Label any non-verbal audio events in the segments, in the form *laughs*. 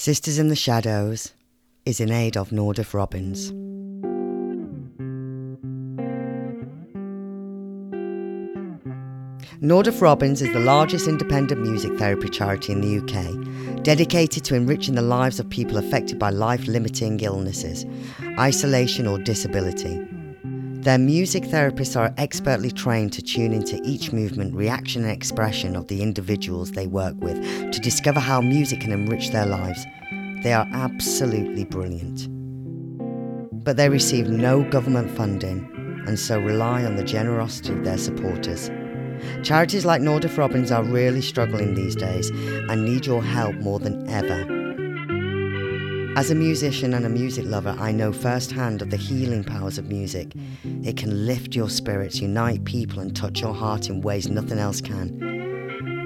Sisters in the Shadows is in aid of Nordoff Robbins. Nordoff Robbins is the largest independent music therapy charity in the UK, dedicated to enriching the lives of people affected by life limiting illnesses, isolation, or disability. Their music therapists are expertly trained to tune into each movement, reaction, and expression of the individuals they work with to discover how music can enrich their lives. They are absolutely brilliant. But they receive no government funding and so rely on the generosity of their supporters. Charities like Nordoff Robbins are really struggling these days and need your help more than ever. As a musician and a music lover, I know firsthand of the healing powers of music. It can lift your spirits, unite people, and touch your heart in ways nothing else can.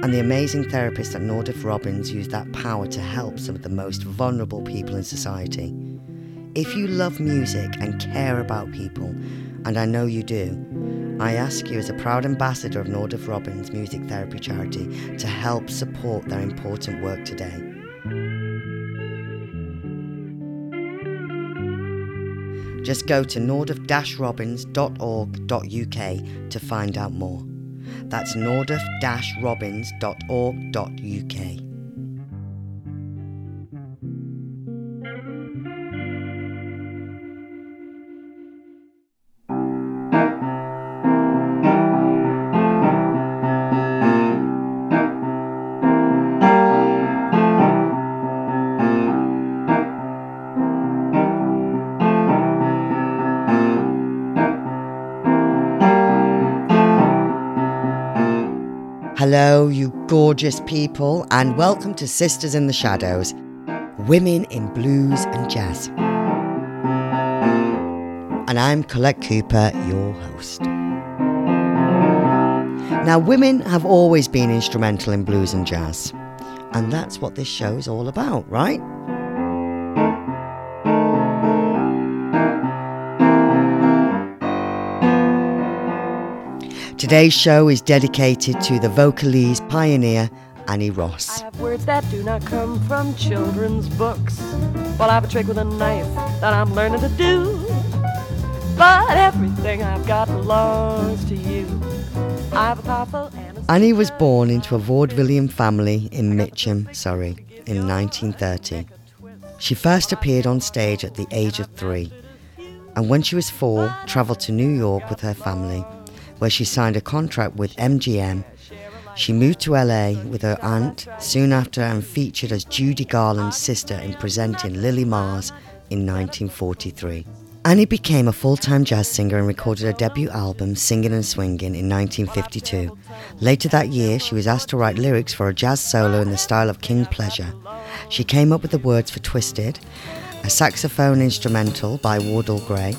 And the amazing therapists at Nordoff Robbins use that power to help some of the most vulnerable people in society. If you love music and care about people, and I know you do, I ask you as a proud ambassador of Nordoff Robbins Music Therapy Charity to help support their important work today. Just go to nordoff-robbins.org.uk to find out more. That's nordoff-robbins.org.uk. gorgeous people, and welcome to Sisters in the Shadows Women in Blues and Jazz. And I'm Colette Cooper, your host. Now, women have always been instrumental in blues and jazz, and that's what this show is all about, right? Today's show is dedicated to the vocalese pioneer Annie Ross. I have words that do not come from children's books. Well, I have a trick with a knife that I'm learning to do. But everything I've got belongs to you. I have a powerful Annie was born into a vaudevillian family in Mitcham, Surrey, in 1930. She first appeared on stage at the age of three, and when she was four, travelled to New York with her family where she signed a contract with MGM. She moved to LA with her aunt soon after and featured as Judy Garland's sister in presenting Lily Mars in 1943. Annie became a full time jazz singer and recorded her debut album, Singing and Swinging, in 1952. Later that year, she was asked to write lyrics for a jazz solo in the style of King Pleasure. She came up with the words for Twisted, a saxophone instrumental by Wardell Gray,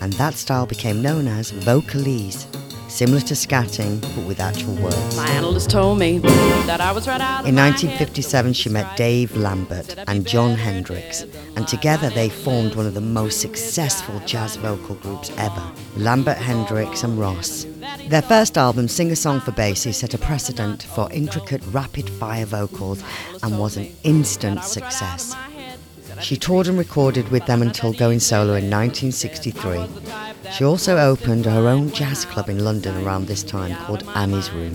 and that style became known as vocalese similar to scatting but with actual words. My analyst told me that I was right out. In 1957, she met Dave Lambert and Jon Hendricks, and together they formed one of the most successful jazz vocal groups ever Lambert, Hendricks, and Ross. Their first album, Sing a Song for Basie, set a precedent for intricate, rapid fire vocals and was an instant success. She toured and recorded with them until going solo in 1963. She also opened her own jazz club in London around this time called Annie's Room,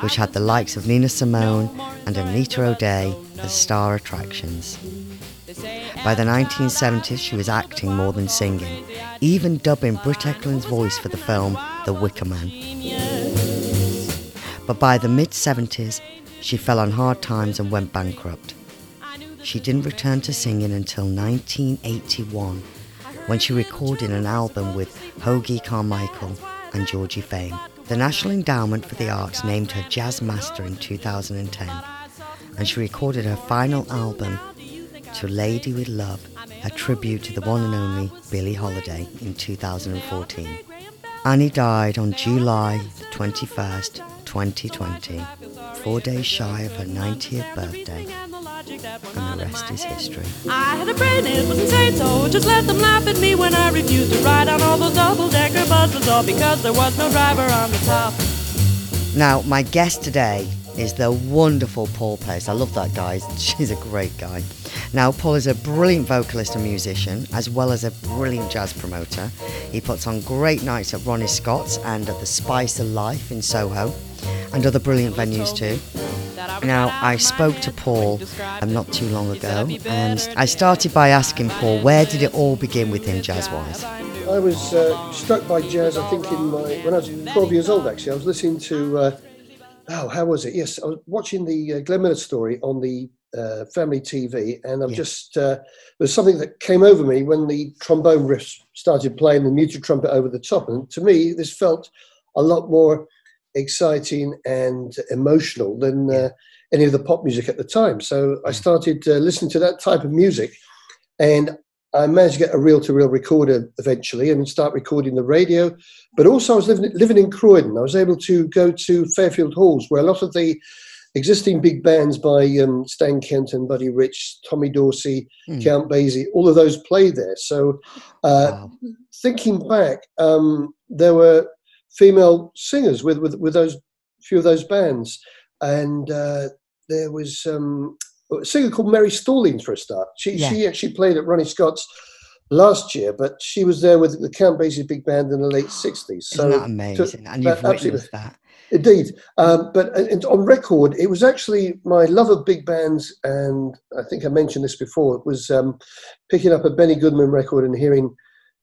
which had the likes of Nina Simone and Anita O'Day as star attractions. By the 1970s, she was acting more than singing, even dubbing Britt Ekland's voice for the film The Wicker Man. But by the mid 70s, she fell on hard times and went bankrupt. She didn't return to singing until 1981 when she recorded an album with Hoagy Carmichael and Georgie Fame. The National Endowment for the Arts named her Jazz Master in 2010, and she recorded her final album, To Lady with Love, a tribute to the one and only Billie Holiday in 2014. Annie died on July 21st, 2020, four days shy of her 90th birthday and the rest is history. I had a brain, it was insane, so just let them laugh at me when I refused to ride on all those double-decker buses, all because there was no driver on the top. Now, my guest today is the wonderful Paul Pace. I love that guy. She's a great guy. Now, Paul is a brilliant vocalist and musician, as well as a brilliant jazz promoter. He puts on great nights at Ronnie Scott's and at the Spice of Life in Soho, and other brilliant venues too. Now, I spoke to Paul um, not too long ago, and I started by asking Paul, where did it all begin with him jazz wise? I was uh, struck by jazz, I think, in my, when I was 12 years old, actually. I was listening to, uh, oh, how was it? Yes, I was watching the uh, Glenn Miller story on the uh, family TV, and I've yeah. just, uh, there's something that came over me when the trombone riffs started playing the muted trumpet over the top. And to me, this felt a lot more exciting and emotional than uh, any of the pop music at the time. So I started uh, listening to that type of music, and I managed to get a reel-to-reel recorder eventually, and start recording the radio. But also, I was living living in Croydon. I was able to go to Fairfield Halls, where a lot of the existing big bands by um, Stan Kenton, Buddy Rich, Tommy Dorsey, mm. Count Basie, all of those played there. So, uh, wow. thinking back, um, there were female singers with, with, with those few of those bands. And uh, there was um, a singer called Mary Stallings for a start. She, yeah. she actually played at Ronnie Scott's last year, but she was there with the Count Basie Big Band in the late 60s. So Isn't that amazing? To, and you've witnessed that. Indeed. Um, but uh, on record, it was actually my love of big bands, and I think I mentioned this before, it was um, picking up a Benny Goodman record and hearing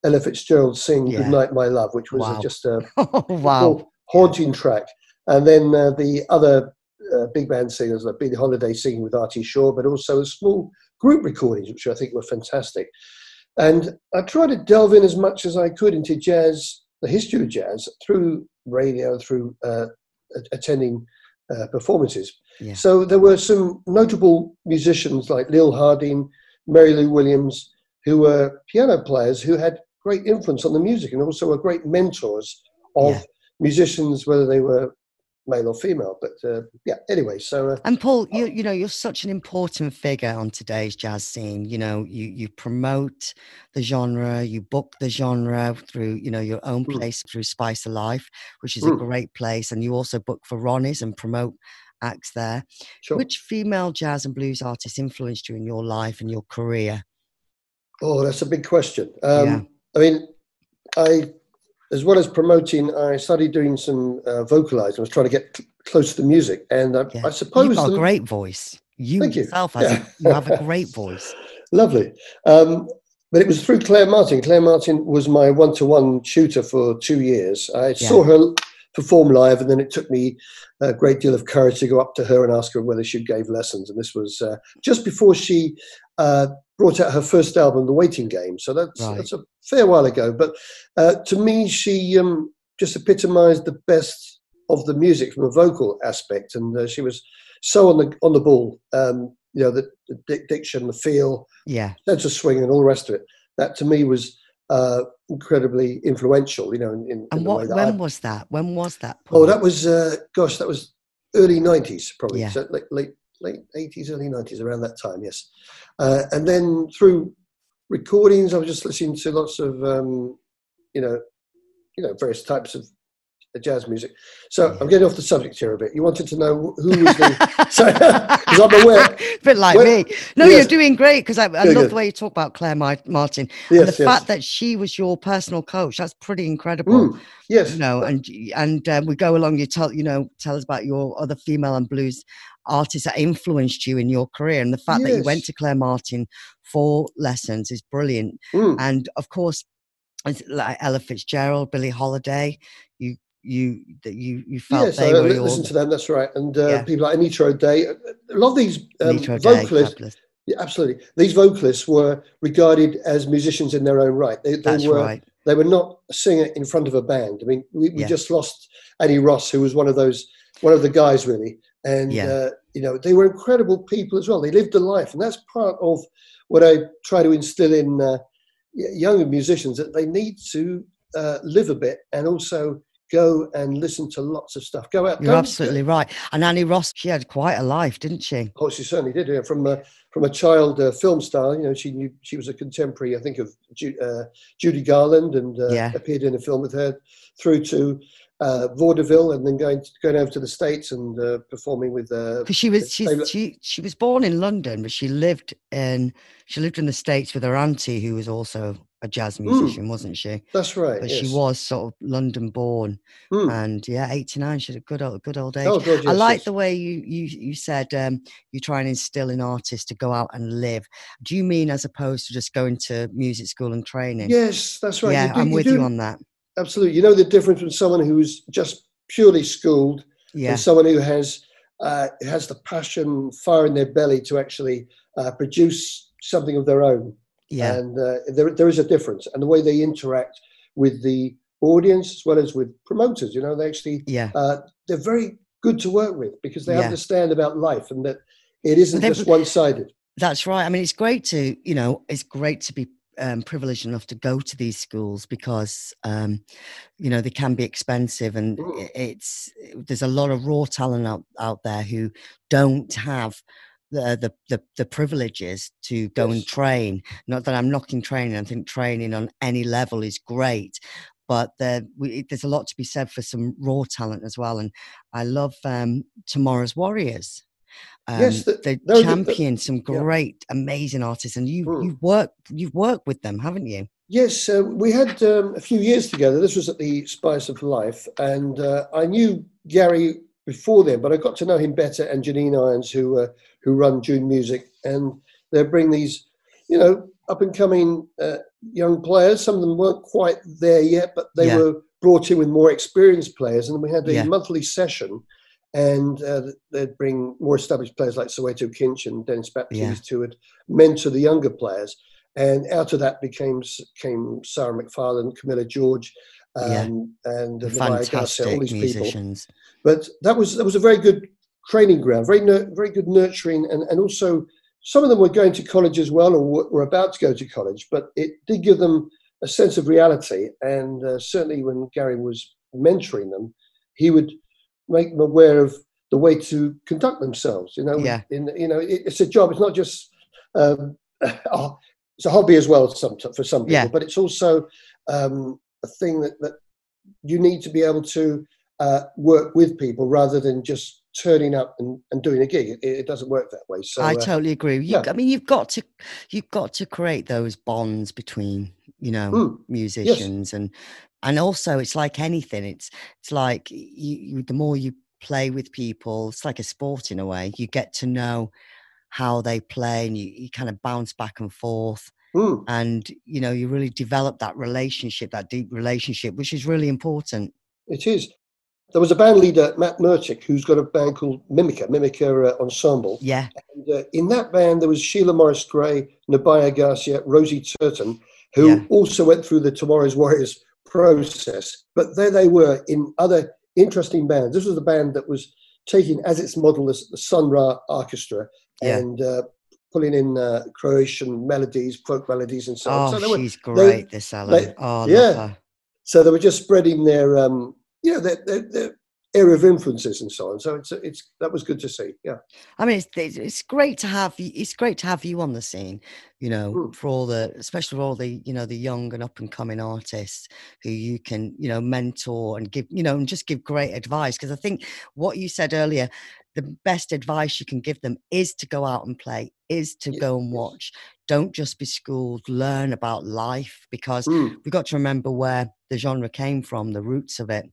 Ella Fitzgerald sing yeah. "Good Night, My Love," which was wow. just a *laughs* wow. haunting track. And then uh, the other uh, big band singers like Billie Holiday singing with Artie Shaw, but also a small group recordings, which I think were fantastic. And I tried to delve in as much as I could into jazz, the history of jazz, through radio, through uh, attending uh, performances. Yeah. So there were some notable musicians like Lil Hardin, Mary Lou Williams, who were piano players who had great influence on the music and also were great mentors of yeah. musicians, whether they were male or female. But uh, yeah, anyway. So uh, and Paul, you you know you're such an important figure on today's jazz scene. You know, you you promote the genre, you book the genre through you know your own mm. place through Spice of Life, which is mm. a great place, and you also book for Ronnie's and promote acts there. Sure. Which female jazz and blues artists influenced you in your life and your career? Oh, that's a big question. Um, yeah. I mean, I, as well as promoting, I started doing some uh, vocalizing. I was trying to get cl- close to the music, and I, yeah. I suppose you've got the, a great voice. You yourself, *laughs* you. Yeah. you have a great voice. *laughs* Lovely. Um, but it was through Claire Martin. Claire Martin was my one-to-one tutor for two years. I yeah. saw her perform live, and then it took me a great deal of courage to go up to her and ask her whether she gave lessons. And this was uh, just before she uh, brought out her first album, The Waiting Game. So that's right. that's a fair while ago. But uh, to me, she um, just epitomised the best of the music from a vocal aspect, and uh, she was so on the on the ball. Um, you know, the, the, diction, the feel, yeah, sense of swing, and all the rest of it. That to me was uh, incredibly influential. You know, in, in and what, when I, was that? When was that? Oh, that was uh, gosh, that was early nineties, probably. Yeah. So late, late late eighties, early nineties, around that time. Yes, uh, and then through recordings, I was just listening to lots of um, you know, you know, various types of jazz music. So. I'm getting off the subject here a bit. You wanted to know who was the *laughs* because *laughs* I'm aware. *laughs* a bit like where, me. No, yes. you're doing great because I, I love good. the way you talk about Claire Martin yes, and the yes. fact that she was your personal coach. That's pretty incredible. Mm, yes, you know, and and um, we go along. You tell you know tell us about your other female and blues artists that influenced you in your career, and the fact that you went to Claire Martin for lessons is brilliant. Mm. And of course, like Ella Fitzgerald, Billie Holiday, you you that you you felt yes, they were listen your... to them. That's right, and uh, yeah. people like Anita O'Day. A lot of these um, vocalists. Yeah, absolutely. These vocalists were regarded as musicians in their own right. They, they That's were, right. They were not a singer in front of a band. I mean, we, we yeah. just lost Annie Ross, who was one of those, one of the guys really. And, yeah. uh, you know, they were incredible people as well. They lived a life. And that's part of what I try to instill in uh, younger musicians that they need to uh, live a bit and also go and listen to lots of stuff. Go out. You're absolutely right. And Annie Ross, she had quite a life, didn't she? Oh, she certainly did. Yeah. From a, from a child uh, film star, you know, she knew she was a contemporary, I think, of Ju- uh, Judy Garland, and uh, yeah. appeared in a film with her, through to uh, vaudeville and then going to, going over to the states and uh, performing with. Because uh, she was she, she she was born in London, but she lived in she lived in the states with her auntie, who was also a jazz hmm. musician, mm. wasn't she? That's right. But yes. she was sort of London born, mm. and yeah, eighty nine. She had a good old good old age. Oh, God, yes, I like yes. the way you you you said um, you try and instill in artists to go out and live. Do you mean as opposed to just going to music school and training? Yes, that's right. Yeah, do, I'm with you, you on that. Absolutely. You know the difference from someone who's just purely schooled yeah. and someone who has uh, has the passion, fire in their belly to actually uh, produce something of their own. Yeah. And uh, there, there is a difference. And the way they interact with the audience as well as with promoters, you know, they actually, yeah. Uh, they're very good to work with because they yeah. understand about life and that it isn't just one sided. That's right. I mean, it's great to, you know, it's great to be um, privileged enough to go to these schools because um, you know they can be expensive and it's there's a lot of raw talent out, out there who don't have the, the the the privileges to go yes. and train. Not that I'm knocking training. I think training on any level is great, but there, we, there's a lot to be said for some raw talent as well. And I love um, Tomorrow's Warriors. Um, yes, the, they no, champion the, some great, yeah. amazing artists, and you mm. you've worked you've worked with them, haven't you? Yes, uh, we had um, a few years together. This was at the Spice of Life, and uh, I knew Gary before then, but I got to know him better and Janine Irons, who uh, who run Dune Music, and they bring these, you know, up and coming uh, young players. Some of them weren't quite there yet, but they yeah. were brought in with more experienced players, and we had a yeah. monthly session. And uh, they'd bring more established players like Soweto Kinch and Denys Baptiste, yeah. who would mentor the younger players. And out of that became came Zara McFarlane, Camilla George, um, yeah. and uh, fantastic all these musicians. People. But that was that was a very good training ground, very very good nurturing, and and also some of them were going to college as well, or were about to go to college. But it did give them a sense of reality, and uh, certainly when Gary was mentoring them, he would make them aware of the way to conduct themselves. You know, yeah. in you know, it, it's a job. It's not just um, *laughs* oh, it's a hobby as well. Some for some people, yeah. but it's also um, a thing that that you need to be able to uh, work with people rather than just turning up and, and doing a gig. It, it doesn't work that way. So I uh, totally agree. You, yeah. I mean, you've got to you've got to create those bonds between you know mm. musicians yes. and and also it's like anything. It's it's like you, you, the more you play with people, it's like a sport in a way. You get to know how they play and you, you kind of bounce back and forth. Mm. And you know, you really develop that relationship, that deep relationship, which is really important. It is. There was a band leader, Matt Murchick, who's got a band called Mimica, Mimica uh, Ensemble. Yeah. And, uh, in that band, there was Sheila Morris Gray, Nubya Garcia, Rosie Turton, who yeah. also went through the Tomorrow's Warriors process. But there they were in other interesting bands. This was the band that was taking as its model the, Sun Ra Orchestra yeah. and uh, pulling in uh, Croatian melodies, folk melodies, and so on. Oh, so she's were, great, they, this Ellen. They, oh, yeah. So they were just spreading their um, you know, their, their, their area of influences and so on. So it's it's that was good to see. Yeah. I mean, it's it's great to have you, it's great to have you on the scene. You know, mm. for all the especially for all the you know the young and up and coming artists who you can you know mentor and give you know and just give great advice because I think what you said earlier. The best advice you can give them is to go out and play, is to yeah. go and watch. Don't just be schooled, learn about life because mm. we've got to remember where the genre came from, the roots of it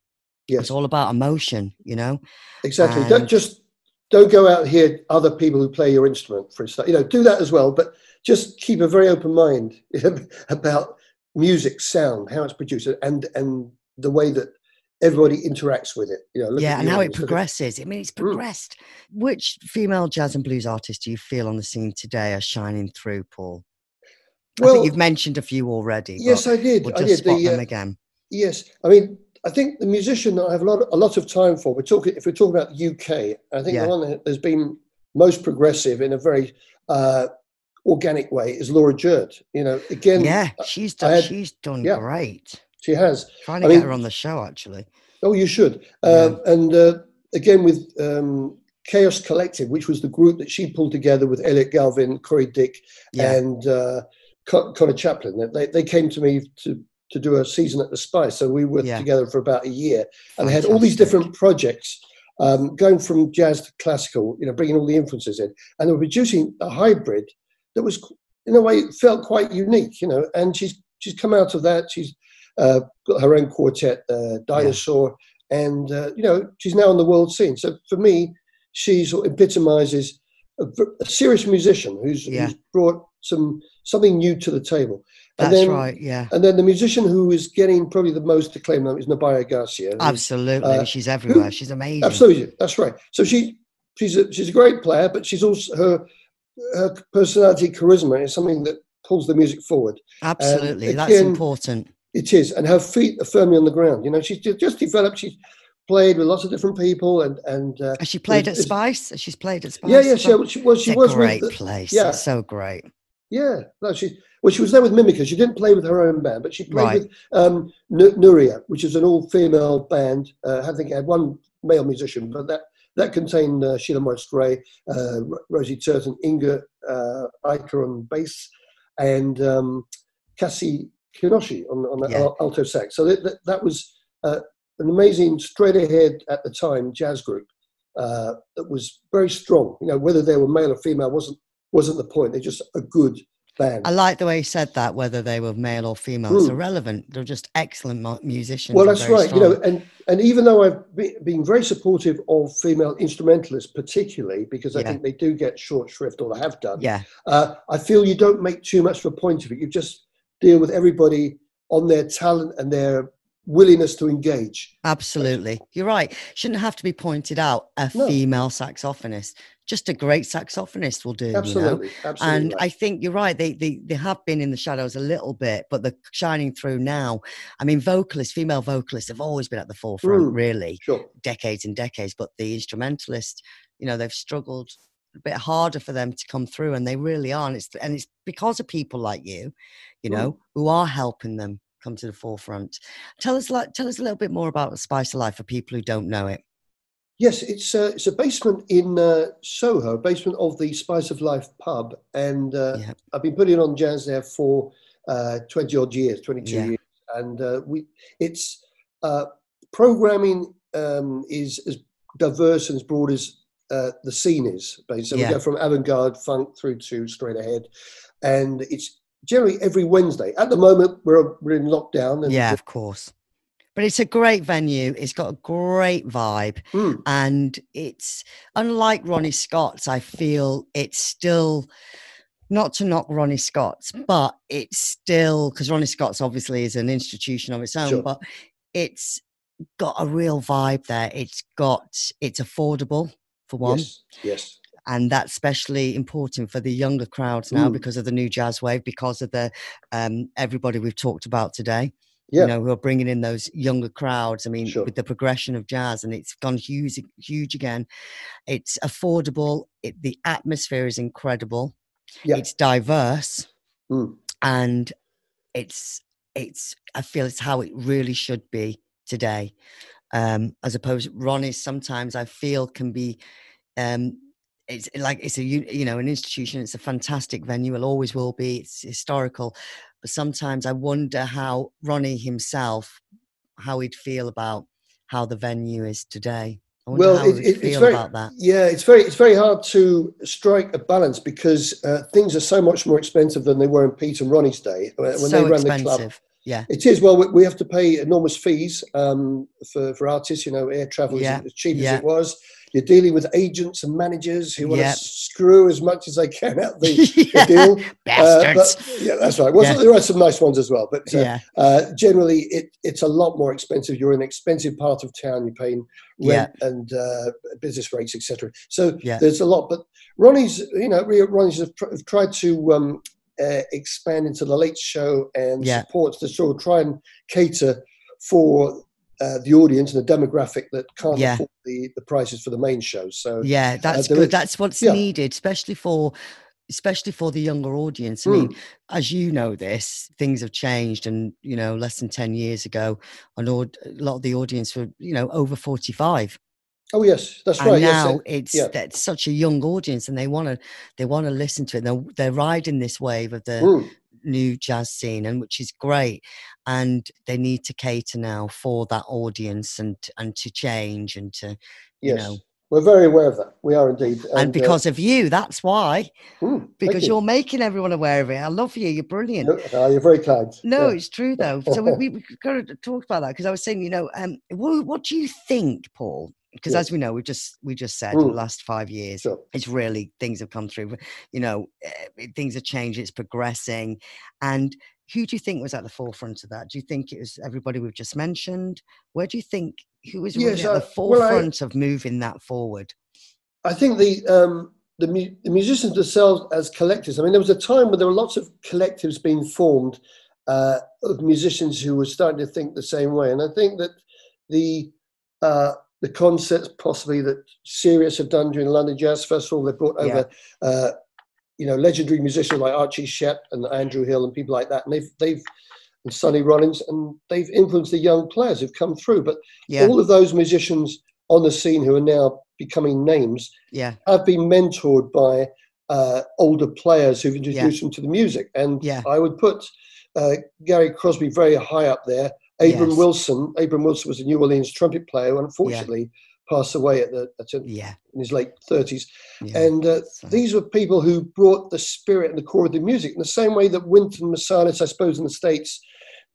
Yes. It's all about emotion, you know? Exactly. And don't just don't go out here other people who play your instrument for instance. You know, do that as well, but just keep a very open mind *laughs* about music, sound, how it's produced, and and the way that everybody interacts with it. You know, yeah, and how it progresses. I mean, it's mm. progressed. Mm. Which female jazz and blues artists do you feel on the scene today are shining through, Paul? Well, I think you've mentioned a few already. Yes, I did. We'll just I did. spot the, them uh, again. Yes, I mean I think the musician that I have a lot, a lot of time for. We're talking if we're talking about the UK. I think yeah. the one that has been most progressive in a very uh, organic way is Laura Jurd. You know, again, yeah, she's done. Had, she's done yeah, great. She has. Trying to I get mean, her on the show, actually. Oh, you should. Uh, And uh, again, with um, Chaos Collective, which was the group that she pulled together with Elliot Galvin, Corrie Dick, yeah. and uh, Conor Chaplin. They, they came to me to to do a season at the Spice. So we worked Yeah. together for about a year, and they had all these different projects. Um, going from jazz to classical, you know, bringing all the influences in, and they were producing a hybrid that was, in a way, it felt quite unique, you know. And she's she's come out of that. She's uh, got her own quartet, uh, Dinosaur, and uh, you know she's now on the world scene. So for me, she sort of epitomizes a serious musician who's, Yeah. who's brought some something new to the table. And That's then, right. Yeah. And then the musician who is getting probably the most acclaim now is Nubya Garcia. Absolutely. uh, she's everywhere. She's amazing. Absolutely, that's right. So she she's a, she's a great player, but she's also her her personality, charisma is something that pulls the music forward. Absolutely. That's important. It is, and her feet are firmly on the ground. You know, she's ju- just developed. She's played with lots of different people, and and uh, Has she played at it's- Spice? She's played at Spice. yeah, yeah. She, well? she was. She a was great with. the- place. yeah. It's so great. Yeah, no, she well, she was there with Mimica. She didn't play with her own band, but she played Right. with um, Nu- Nérija, which is an all-female band. Uh, I think it had one male musician, but that that contained uh, Sheila Maurice-Grey, uh, Ro- Rosie Turton, Inga uh, Eichler on bass, and um, Cassie Kinoshi on, on the Yeah. al- alto sax. So that, that, that was uh, an amazing, straight ahead at the time jazz group uh, that was very strong. You know, whether they were male or female wasn't wasn't the point. They're just a good band. I like the way you said that, whether they were male or female. It's Mm. irrelevant. They're just excellent musicians. Well, that's right. You know, and and even though I've be, been very supportive of female instrumentalists, particularly because I Yeah. think they do get short shrift, or have done. yeah, Uh, I feel you don't make too much of a point of it. You just deal with everybody on their talent and their willingness to engage. absolutely. You're right. Shouldn't have to be pointed out a No. female saxophonist. Just a great saxophonist will do. You know? Absolutely, absolutely. And right. I think you're right. They, they they have been in the shadows a little bit, but they're shining through now. I mean, vocalists, female vocalists, have always been at the forefront, Mm. really, sure. decades and decades. But the instrumentalists, you know, they've struggled a bit harder for them to come through, and they really are. And it's and it's because of people like you, you Mm. know, who are helping them come to the forefront. Tell us like tell us a little bit more about the Spice of Life for people who don't know it. Yes, it's a, it's a basement in uh, Soho, a basement of the Spice of Life pub, and uh, Yeah. I've been putting on jazz there for uh, twenty odd years, twenty two Yeah. years, and uh, we it's uh, programming um, is as diverse and as broad as uh, the scene is. Basically, so Yeah. we go from avant-garde funk through to straight ahead, and it's generally every Wednesday. At the moment, we're we're in lockdown, and Yeah, of course. But it's a great venue. It's got a great vibe. Mm, and it's unlike Ronnie Scott's. I feel it's still not to knock Ronnie Scott's, but it's still because Ronnie Scott's obviously is an institution of its own, Sure. but it's got a real vibe there. It's got it's affordable for one, yes, yes, and that's especially important for the younger crowds now Mm. because of the new jazz wave, because of the um, everybody we've talked about today yeah, you know, who are bringing in those younger crowds. I mean, Sure. with the progression of jazz, and it's gone huge, huge again. It's affordable. It, the atmosphere is incredible. Yeah. It's diverse, Mm. and it's it's. I feel it's how it really should be today, um, as opposed Ronnie. Sometimes I feel can be. Um, it's like it's a you know an institution. It's a fantastic venue. It always will be. It's historical, but sometimes I wonder how Ronnie himself, how he'd feel about how the venue is today. I wonder Well, how it- it- it's very- about that. Yeah, it's very it's very hard to strike a balance because uh, things are so much more expensive than they were in Pete and Ronnie's day uh, when so they ran the club. Yeah, It is well. We, we have to pay enormous fees um, for for artists. You know, air travel is Yeah, as cheap yeah. as it was. You're dealing with agents and managers who want Yep. to screw as much as they can out the, *laughs* the deal. Uh, bastards. but, yeah, that's right. Well, Yeah. there are some nice ones as well, but uh, yeah, uh, generally, it, it's a lot more expensive. You're in an expensive part of town. You're paying Yeah. rent and uh, business rates, etc. So Yeah. there's a lot. But Ronnie's, you know, Ronnie's have, have tried to um, uh, expand into the late show and Yeah. supports to sort of try and cater for uh, the audience and the demographic that can't Yeah. afford the, the prices for the main shows. So yeah. That's there good. is- That's what's yeah. needed, especially for especially for the younger audience. I Mm. mean, as you know, this things have changed, and you know, less than ten years ago, an aud- a lot of the audience were you know over forty five. oh yes, that's and right. Yes, now uh, it's yeah. that's such a young audience and they want to they want to listen to it they're, they're riding this wave of the mm, new jazz scene, and which is great. And they need to cater now for that audience and and to change and to you Yes. know We're very aware of that. We are indeed. and, uh, because of you, that's why. mm, Because you. you're making everyone aware of it. I love you. You're brilliant. No, uh, you're very kind. No, Yeah. it's true though. *laughs* So we, we, we got to talk about that because I was saying, you know, um, what, what do you think, Paul? Because Yeah. as we know, we just we just said the Mm. last five years, Sure. it's really things have come through. You know, eh, things have changed. It's progressing, and who do you think was at the forefront of that? Do you think it was everybody we've just mentioned? Where do you think who was really Yes, at the I- well, I- forefront of moving that forward? I think the um, the, mu- the musicians themselves as collectives. I mean, there was a time when there were lots of collectives being formed uh, of musicians who were starting to think the same way, and I think that the uh, the concerts possibly that Serious have done during the London Jazz Festival, they brought over uh, you know legendary musicians like Archie Shepp and Andrew Hill and people like that, and they've they've and Sonny Rollins, and they've influenced the young players who've come through. But Yeah, all of those musicians on the scene who are now becoming names yeah, have been mentored by uh, older players who've introduced them to the music. And Yeah. I would put uh, Gary Crosby very high up there. Abram Yes. Wilson. Abram Wilson was a New Orleans trumpet player who unfortunately passed away at the at a, yeah, in his late 30s. yeah. And uh, these were people who brought the spirit and the core of the music in the same way that Wynton Marsalis, I suppose, in the States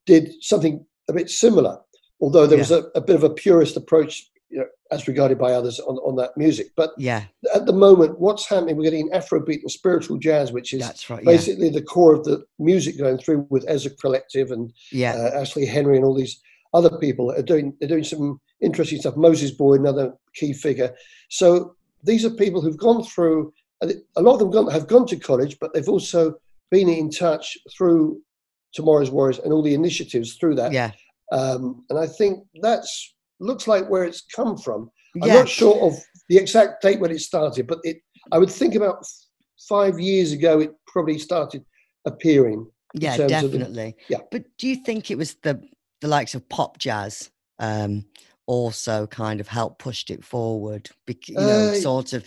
did something a bit similar, although there was a, a bit of a purist approach you know, as regarded by others on, on that music. But yeah, at the moment, what's happening, we're getting Afrobeat and spiritual jazz, which is that's right. Yeah, basically the core of the music going through with Ezra Collective and yeah, uh, Ashley Henry and all these other people are doing they're doing some interesting stuff. Moses Boyd, another key figure. So these are people who've gone through. A lot of them have gone to college, but they've also been in touch through Tomorrow's Warriors and all the initiatives through that. yeah, Um, and I think that's looks like where it's come from. I'm not sure of the exact date when it started, but it. I would think about five years ago it probably started appearing. Yeah, of the- definitely. yeah. But do you think it was the the likes of pop jazz um also kind of helped pushed it forward? You know, Uh, sort of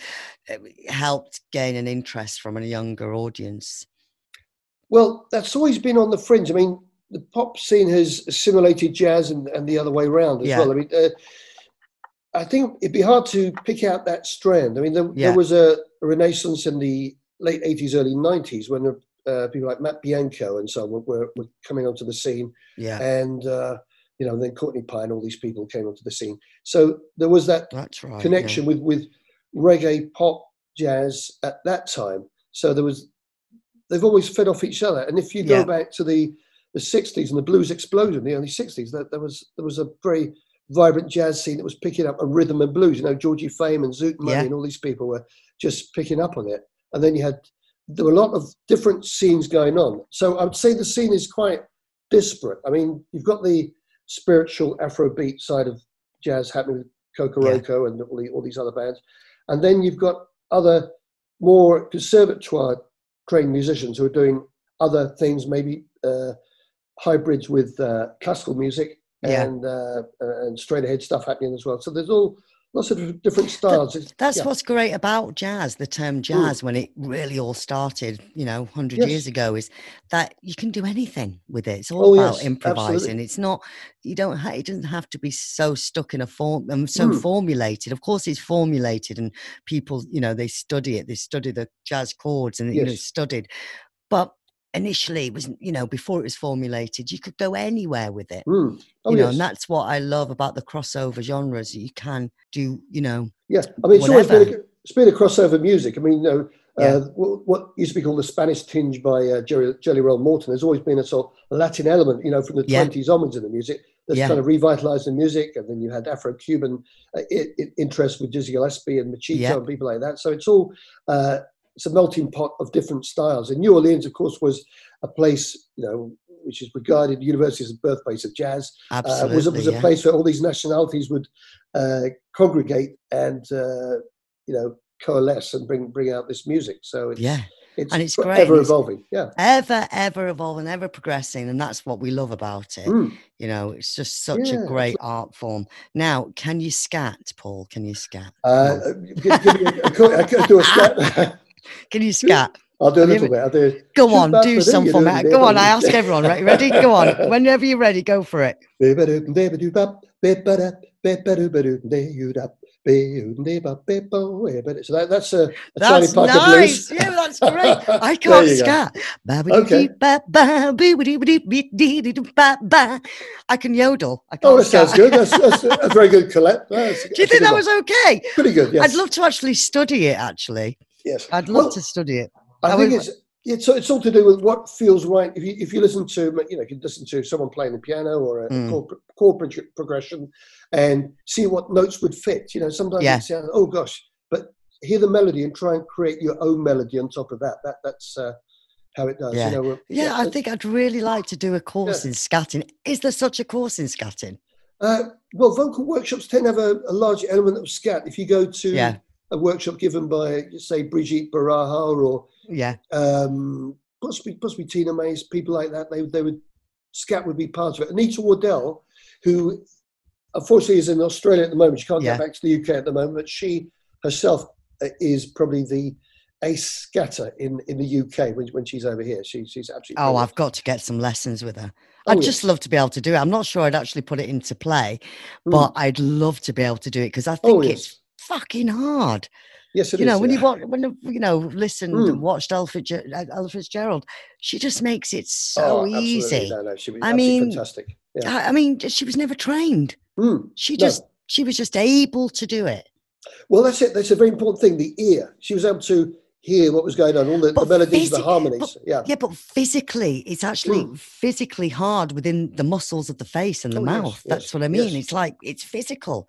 uh, helped gain an interest from a younger audience. Well, that's always been on the fringe. I mean, the pop scene has assimilated jazz and, and the other way around as Yeah. well. I mean, uh, I think it'd be hard to pick out that strand. I mean, there, Yeah. there was a, a renaissance in the late 80s, early 90s when uh, people like Matt Bianco and so on were, were, coming onto the scene. Yeah, And, uh, you know, then Courtney Pine, and all these people came onto the scene. So there was that that's right. yeah. connection with with reggae, pop, jazz at that time. So there was they've always fed off each other. And if you go Yeah. back to the the sixties and the blues exploded in the early sixties, that there was there was a very vibrant jazz scene that was picking up a rhythm and blues. You know, Georgie Fame and Zoot Money Yeah. and all these people were just picking up on it. And then you had there were a lot of different scenes going on. So I would say the scene is quite disparate. I mean, you've got the spiritual Afrobeat side of jazz happening with Kokoroko and all, the, all these other bands. And then you've got other more conservatoire trained musicians who are doing other things, maybe uh, hybrids with uh, classical music Yeah. and uh, uh, and straight ahead stuff happening as well. So there's all lots of different styles. That's yeah. Mm. what's great about jazz, the term jazz, when it really all started, you know, 100 years ago, is that you can do anything with it. It's all Oh, about yes, improvising. absolutely. It's not, you don't, ha- it doesn't have to be so stuck in a form and so Mm. formulated. Of course, it's formulated and people, you know, they study it, they study the jazz chords and, you know, it's studied. But initially, it was, you know, before it was formulated, you could go anywhere with it. Mm. Oh, you know, yes. and that's what I love about the crossover genres. You can do, you know, Yeah, I mean, it's always been a, it's been a crossover music. I mean, you know, Yeah. uh, what, what used to be called the Spanish tinge by uh, Jerry, Jelly Roll Morton. There's always been a sort of Latin element, you know, from the Yeah. 20s onwards in the music that's Yeah. kind of revitalized the music. And then you had Afro-Cuban uh, i- i- interest with Dizzy Gillespie and Machito Yeah. and people like that. So it's all uh, it's a melting pot of different styles. And New Orleans, of course, was a place, you know, which is regarded university as the birthplace of jazz uh, absolutely. was, a- was a place where all these nationalities would uh, congregate and uh, you know coalesce and bring bring out this music. So it's Yeah. it's, And it's great, ever evolving. Yeah. ever ever evolving ever progressing and that's what we love about it Mm. you know it's just such Yeah, a great art form now can you scat paul can you scat Uh, on. give, give a, a, I do a scat. *laughs* *laughs* can you scat I'll do a little bit. I'll do. *laughs* Go on, do some for me. Go on, I *laughs* ask everyone. Right, ready? Go on. *laughs* Whenever you're ready, go for it. So that, that's a, a That's part of nice. blues. Yeah, that's great. I can't scat. Okay. I can yodel. I Oh, that sounds good. That's, that's a very good collect. That's, Do you think that was okay? pretty good? Yes. I'd love to actually study it. Actually, Yes. I'd love Well, to study it. I I think it's it's it's all to do with what feels right. If you if you listen to you know if you listen to someone playing the piano or a Mm. chord, chord progression and see what notes would fit. You know, sometimes Yeah. it sounds oh gosh, but hear the melody and try and create your own melody on top of that. That that's uh, how it does. Yeah. You know, uh, Yeah, I think I'd really like to do a course in scatting. Is there such a course in scatting? Uh, well, vocal workshops tend to have a, a large element of scat. If you go to Yeah. A workshop given by, say, Brigitte Beraha or Yeah, um, possibly possibly Tina Mays, people like that, they they would scat would be part of it. Anita Wardell, who unfortunately is in Australia at the moment, she can't Yeah. get back to the UK at the moment, but she herself uh, is probably the ace scatter in, in the UK when, when she's over here. She, she's absolutely. Oh, brilliant. I've got to get some lessons with her. Oh, I'd just love to be able to do it. I'm not sure I'd actually put it into play, Mm. but I'd love to be able to do it because I Oh, think yes. it's fucking hard. Yes, it you know, is, when yeah. you watch, when you know, listened Mm. and watched Ella Fitzger- uh, Fitzgerald, she just makes it so Oh, easy. No, no, she was I mean, fantastic. Yeah. I, I mean, she was never trained. Mm. She No. just, she was just able to do it. Well, that's it. That's a very important thing. The ear. She was able to hear what was going on, all the, the melodies, the harmonies. but- yeah. Yeah, but physically, it's actually Mm. physically hard within the muscles of the face and the Oh, mouth. yes, That's what I mean. yes. It's like it's physical.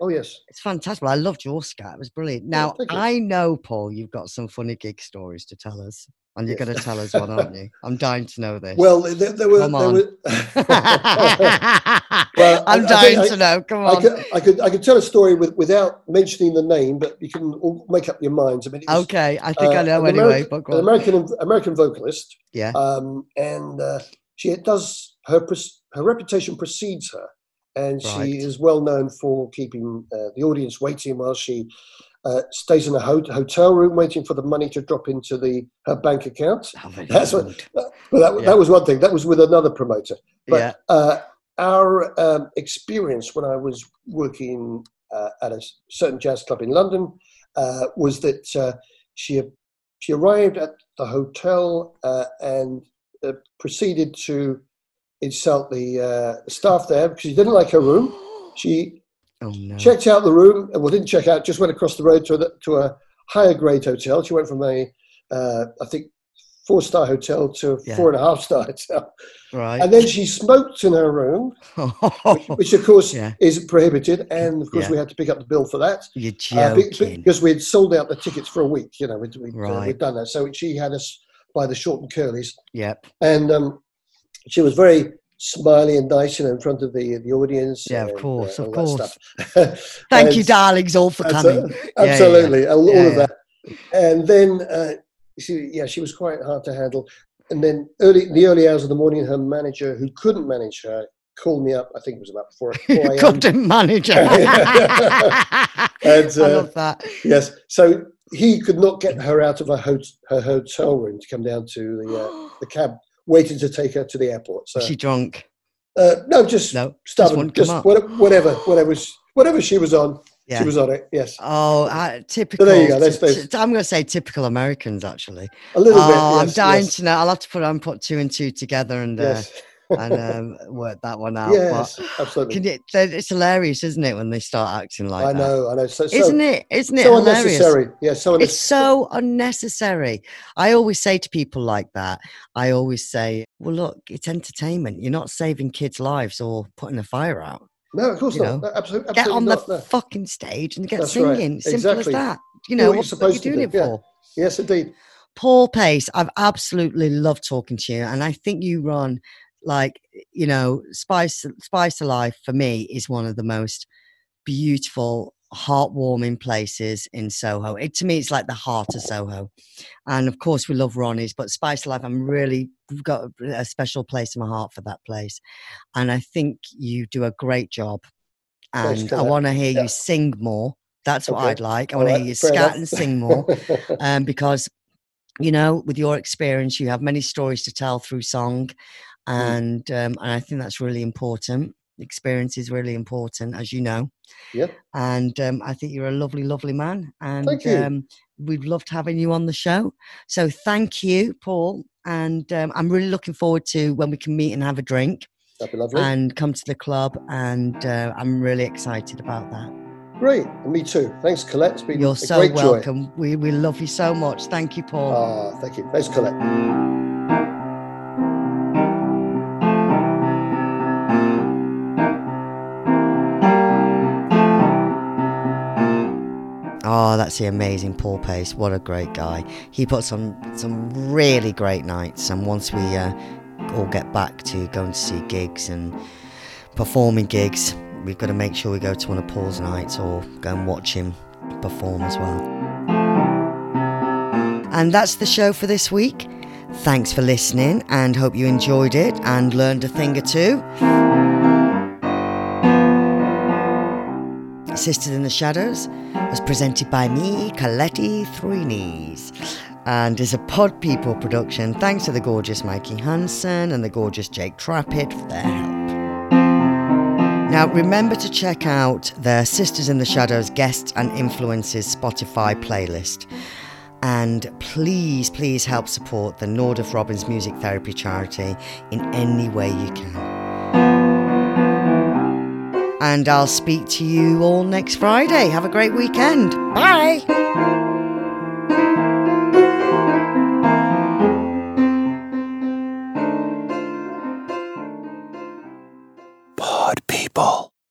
Oh yes. It's fantastic. I loved your scat. It was brilliant. Now. I know, Paul, you've got some funny gig stories to tell us, and you're Yes. going to tell us one, aren't you? *laughs* I'm dying to know this. Well, there, there were. Come on. were *laughs* *laughs* Well, I- I'm I dying I- to know. Come I on. could, I could, I could tell a story with, without mentioning the name, but you can all make up your minds. I mean, was, Okay, I think I uh, know an anyway. American- But an. American American vocalist, Yeah. um, and uh, she does her her reputation precedes her, and Right. she is well known for keeping uh, the audience waiting while she uh, stays in a ho- hotel room waiting for the money to drop into the her bank account. Oh, *laughs* That's what- good. But that, Yeah. that was one thing. That was with another promoter. But yeah. uh, our um, experience when I was working uh, at a certain jazz club in London uh, was that uh, she she arrived at the hotel uh, and uh, proceeded to insult the uh, staff there because she didn't like her room. She Oh no. checked out the room, well, didn't check out, just went across the road to a, to a higher grade hotel. She went from a, uh, I think, four star hotel to a Yeah. four and a half star hotel. Right. And then she smoked in her room, which of course *laughs* Yeah. is prohibited. And of course, Yeah. we had to pick up the bill for that. You're Uh, joking. because we'd sold out the tickets for a week. You know, we'd, we'd, uh, we'd done that. So she had us by the short and curlies. Yep. And um, she was very smiley and nice, you know, in front of the the audience. Yeah, of course, of course. *laughs* Thank And- you, darlings, all for coming. a- Yeah, yeah, yeah. absolutely, all, of that. And then, uh, she, yeah, she was quite hard to handle. And then, early in the early hours of the morning, her manager, who couldn't manage her, called me up. I think it was about four, *laughs* 4 a.m. Content manager. *laughs* And, I uh, love that. yes, so he could not get her out of her, ho- her hotel room to come down to the uh, the cab, waiting to take her to the airport. So she drunk? uh, no, just No. Just stubborn, just, what- whatever, whatever, she- whatever she was on, Yeah. she was on it. Yes, Oh, uh, typical. you go, that's- t- that's- t- I'm going to say typical Americans, actually. a little oh, bit. I'm dying yes, to know. I'll have to put on put two and two together and uh, Yes, and *laughs* um, work that one out. yes, But absolutely. can you, it's hilarious, isn't it, when they start acting like I that? know, I know. So, so, Isn't it? Isn't it so hilarious? unnecessary. Yeah, so It's unnecessary. so unnecessary. I always say to people like that, I always say, well, look, it's entertainment. You're not saving kids' lives or putting a fire out. No, of course you not. No, absolutely, Get on absolutely the no. fucking stage and get That's right. singing. Simple Exactly. as that. You know, what you're what, what you doing do, it yeah. for? Yes, indeed. Paul Pace, I've absolutely loved talking to you, and I think you run like you know, Spice Spice Life for me is one of the most beautiful, heartwarming places in Soho. It to me, it's like the heart of Soho, and of course, we love Ronnie's, but Spice Life, I'm really got a special place in my heart for that place, and I think you do a great job, and I want to hear Yeah. you sing more. That's what Okay. I'd like. I want to hear you fair scat enough. and sing more *laughs* um, because you know, with your experience, you have many stories to tell through song, Mm. and um, and I think that's really important. Experience is really important, as you know. Yep. And um, I think you're a lovely, lovely man, and Thank you. Um, we've loved having you on the show. So thank you, Paul, and um, I'm really looking forward to when we can meet and have a drink That'd be lovely. and come to the club, and uh, I'm really excited about that. Great. And me too. Thanks, Colette. It's been You're a so great joy. welcome. We we love you so much. Thank you, Paul. Ah, thank you. Thanks, Colette. Oh, that's the amazing Paul Pace. What a great guy. He puts on some really great nights. And once we uh, all get back to going to see gigs and performing gigs, we've got to make sure we go to one of Paul's nights or go and watch him perform as well. And that's the show for this week. Thanks for listening and hope you enjoyed it and learned a thing or two. Sisters in the Shadows was presented by me, Coletti Three Knees, and is a Pod People production. Thanks to the gorgeous Mikey Hansen and the gorgeous Jake Trappett for their help. Now, remember to check out the Sisters in the Shadows Guests and Influences Spotify playlist. And please, please help support the Nordoff Robbins Music Therapy Charity in any way you can. And I'll speak to you all next Friday. Have a great weekend. Bye.